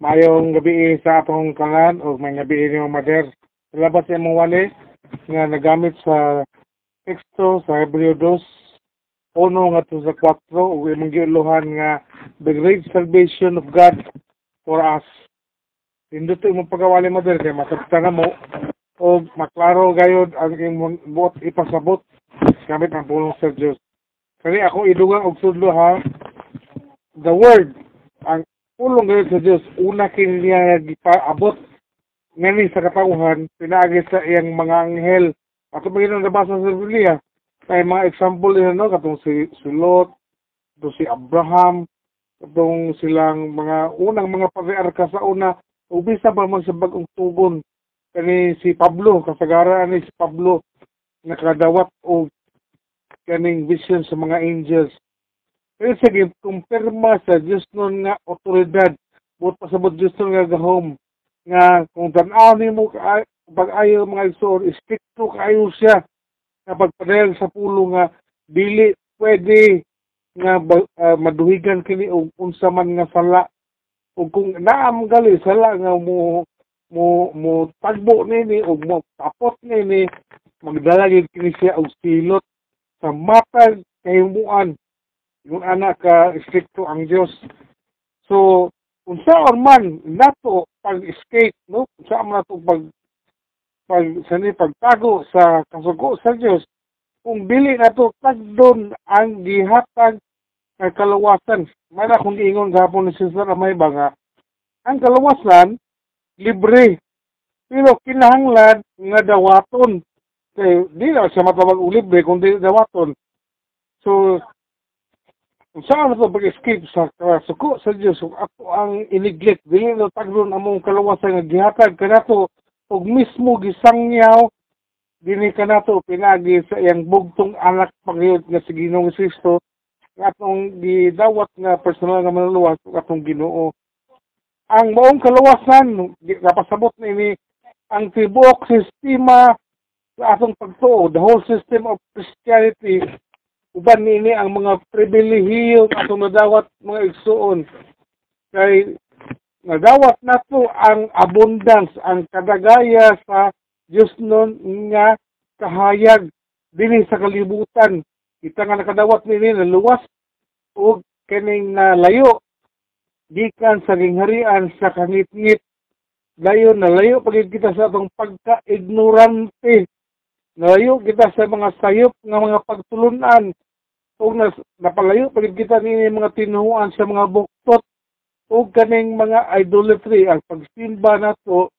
Mayong gabi sa atong kalan o may gabi ni Mader. Labas sa imong wali nga nagamit sa teksto sa Hebreo 2 uno nga to sa 4 ug imong giuluhan nga the great salvation of God for us. Indot imong pagawali Mader kay masabta na mo o maklaro gayod ang imong buot ipasabot gamit ang pulong sa Dios. Kani ako idugang og sudlo ha the word ang pulong gayud sa Dios una kini niya gipaabot ngani sa katawhan pinaagi sa iyang mga anghel. Ato ba ginang nabasa sa Biblia? Kay mga example nila no? Katong si Sulot to si Abraham katong silang mga unang mga patriarka sa una. Ubisa pa man sa bagong tugon. Kani si Pablo kasagara ni si Pablo nakadawat og kaning vision sa mga angels pero sa kumpirma sa Diyos nun nga otoridad, buot pa sa Diyos nun nga gahom, nga kung tanaw ni mo pag ayaw mga igsoon, stricto kayo siya, nga pagpadayag sa pulo nga, dili pwede nga uh, maduhigan kini og unsa man nga sala. Ug kung naam gali sala nga mo mo mo tagbo nini og mo tapot nini magdala kini siya og silot sa matag kahimuan yung anak ka stricto ang Dios. So, unsa man nato pag-escape, no? Unsa man nato pag pag sani pagtago sa kasugo sa Dios kung dili nato tagdon ang gihatag nga kalawasan. Mana kung giingon gapon ni Sister Amay ba nga ang kalawasan libre pero kinahanglan nga dawaton kay di na siya matawag libre kung di dawaton. So, kung saan ito pag-escape sa suko? Sa Diyos ug ako ang iniglek dili na tagron among kalawasan nga gihatag kanato ug mismo gisangyaw dini kanato pinagi sa iyang bugtong anak pagayod nga si Ginoong Kristo nga atong gidawat nga personal nga manluwas ug atong Ginoo. Ang maong kalawasan napasabot ni ini ang tibuok sistema sa atong pagtuo the whole system of Christianity uban nini ang mga pribilehiyo atong nadawat mga igsuon. Kay nadawat nato ang abundance ang kadagaya sa Dios nun nga kahayag dinhi sa kalibutan. Kita nga nakadawat nini na luwas ug kining na layo gikan sa gingharian sa kangit-ngit. Dayon na layo pagid kita sa atong pagka-ignorante Nalayo kita sa mga sayop nga mga pagtulunan. Ug nas, napalayo pagid kita ni mga tinuan sa mga buktot. Ug kaning mga idolatry ang pagsimba nato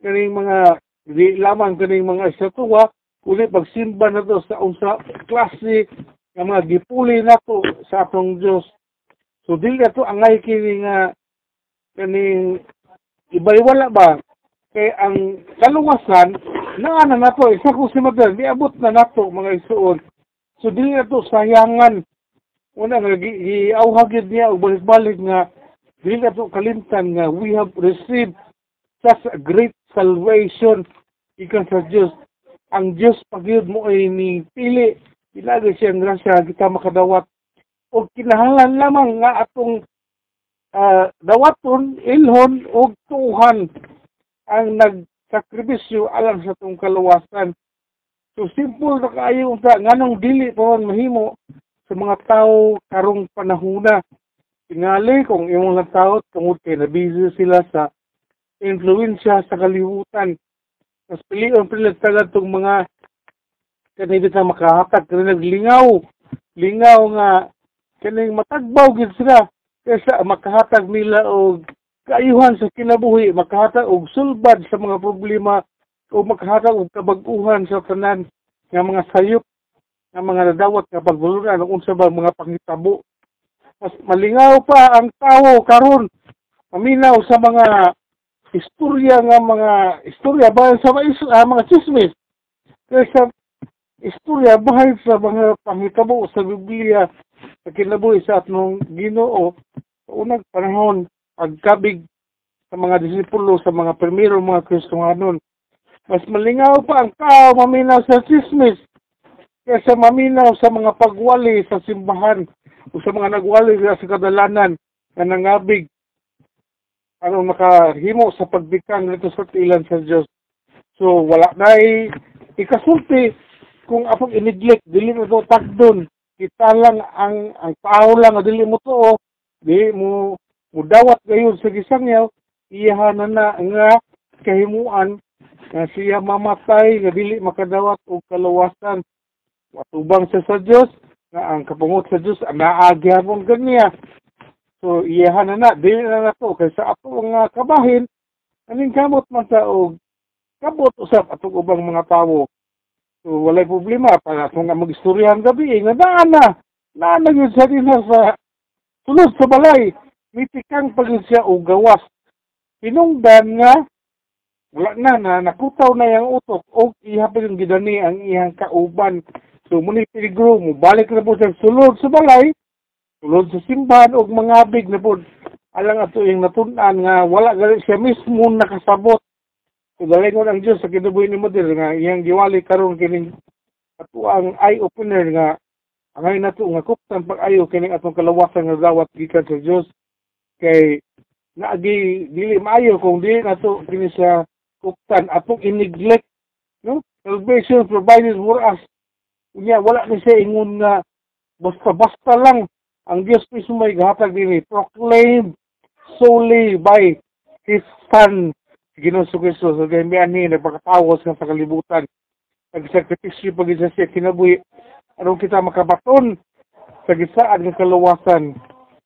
kaning mga di lamang kaning mga estatuwa kundi pagsimba nato sa unsa klase nga mga gipuli nato sa atong Dios so dili nato angay kini nga kaning ibaliwala ba? Kay ang kaluwasan naa na nato isa ko si Madal di abot na nato mga isuon. So dili nato sayangan. Una nga giawhagid niya og balik-balik nga dili nato kalimtan nga we have received such a great salvation. Ikan sa Dios ang Dios pagyud mo ay ni pili ilagay siya ang grasya kita makadawat. O kinahanglan lamang nga atong uh, dawaton ilhon og tuhan. Ang nagsakripisyo alam sa itong kaluwasan. So simple na kaayo unta nganong dili pa mahimo sa mga tao karong panahuna. Tingali kung imong lang tao tungod kay nabisi sila sa influensya sa kalibutan. Mas pilion pilit tagad tong mga kanibit na makahatag kani naglingaw. Lingaw nga kaning matagbaw gid sila kaysa makahatag nila og kaayuhan sa kinabuhi makahatag og sulbad sa mga problema o makahatag og kabag-uhan sa tanan nga mga sayop nga mga nadawat nga pagbulunan ang unsa ba mga pangitabo. Mas malingaw pa ang tao karon. Maminaw sa mga istorya nga mga istorya bahay sa mga, uh, mga chismis kaysa istorya bahay sa mga pangitabo sa Biblia sa kinabuhi sa atong Ginoo unang panahon pagkabig sa mga disipulo, sa mga primero mga Kristohanon. Mas malingaw pa ang tao maminaw sa chismis kaysa maminaw sa mga pagwali sa simbahan o sa mga nagwali sa kadalanan na nangabig ano nakahimo sa pagbikang dito sa tilan sa Dios. So wala na ikasulti kung apong ineglect dili mo to takdon kita lang ang ang tao lang nga dili mo to di mo mudawat gayon sa gisangyaw iya na nga kahimuan nga siya mamatay nga dili makadawat og kalawasan watubang sa sa Dios nga ang kapungot sa Dios hapon kaniya so iya na dili na nato kay sa ato nga kabahin aning kamot man sa og kabot usap atong ubang mga tawo So, walay problema. Para kung nga mag-istoryahan gabi, nga naan na. Naan na yun sa nila sa sulod sa balay. Mitikang pagin siya o gawas. Pinungdan nga, wala na, na nakutaw na yung utok o iha pa yung gidani ang iyang kauban. So, muni peligro mo, balik na po sa sulod sa balay, sulod sa simbahan o mga big na po. Alang ato yung natunan nga, wala gali siya mismo nakasabot So galingon ang Dios sa kinabuhi ni Model nga iyang giwali karon kining ato ang eye opener nga angay nato nga kuptan pag ayo kining atong kalawasan nga dawat gikan sa Dios kay naagi dili maayo kung dili nato kini sa kuptan atong ineglect no salvation provided for us unya wala ni siya ingon nga basta-basta lang ang Dios mismo may gahatag dinhi proclaimed solely by His Son Ginoo sa Kristo sa gaymian ni nagpakatawas nga sa kalibutan. Nagsakripisyo pag isa siya kinabuhi. Anong kita makabaton sa gisaan ng kaluwasan.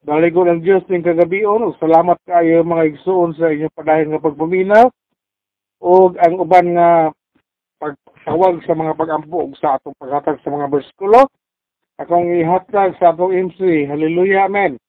Daligon ang Diyos ng kagabion. ug Salamat kayo mga igsuon sa inyong padayon nga pagpaminaw. O ang uban nga pagtawag sa mga pagampo sa atong paghatag sa mga bersikulo. Akong ihatag sa atong MC. Hallelujah. Amen.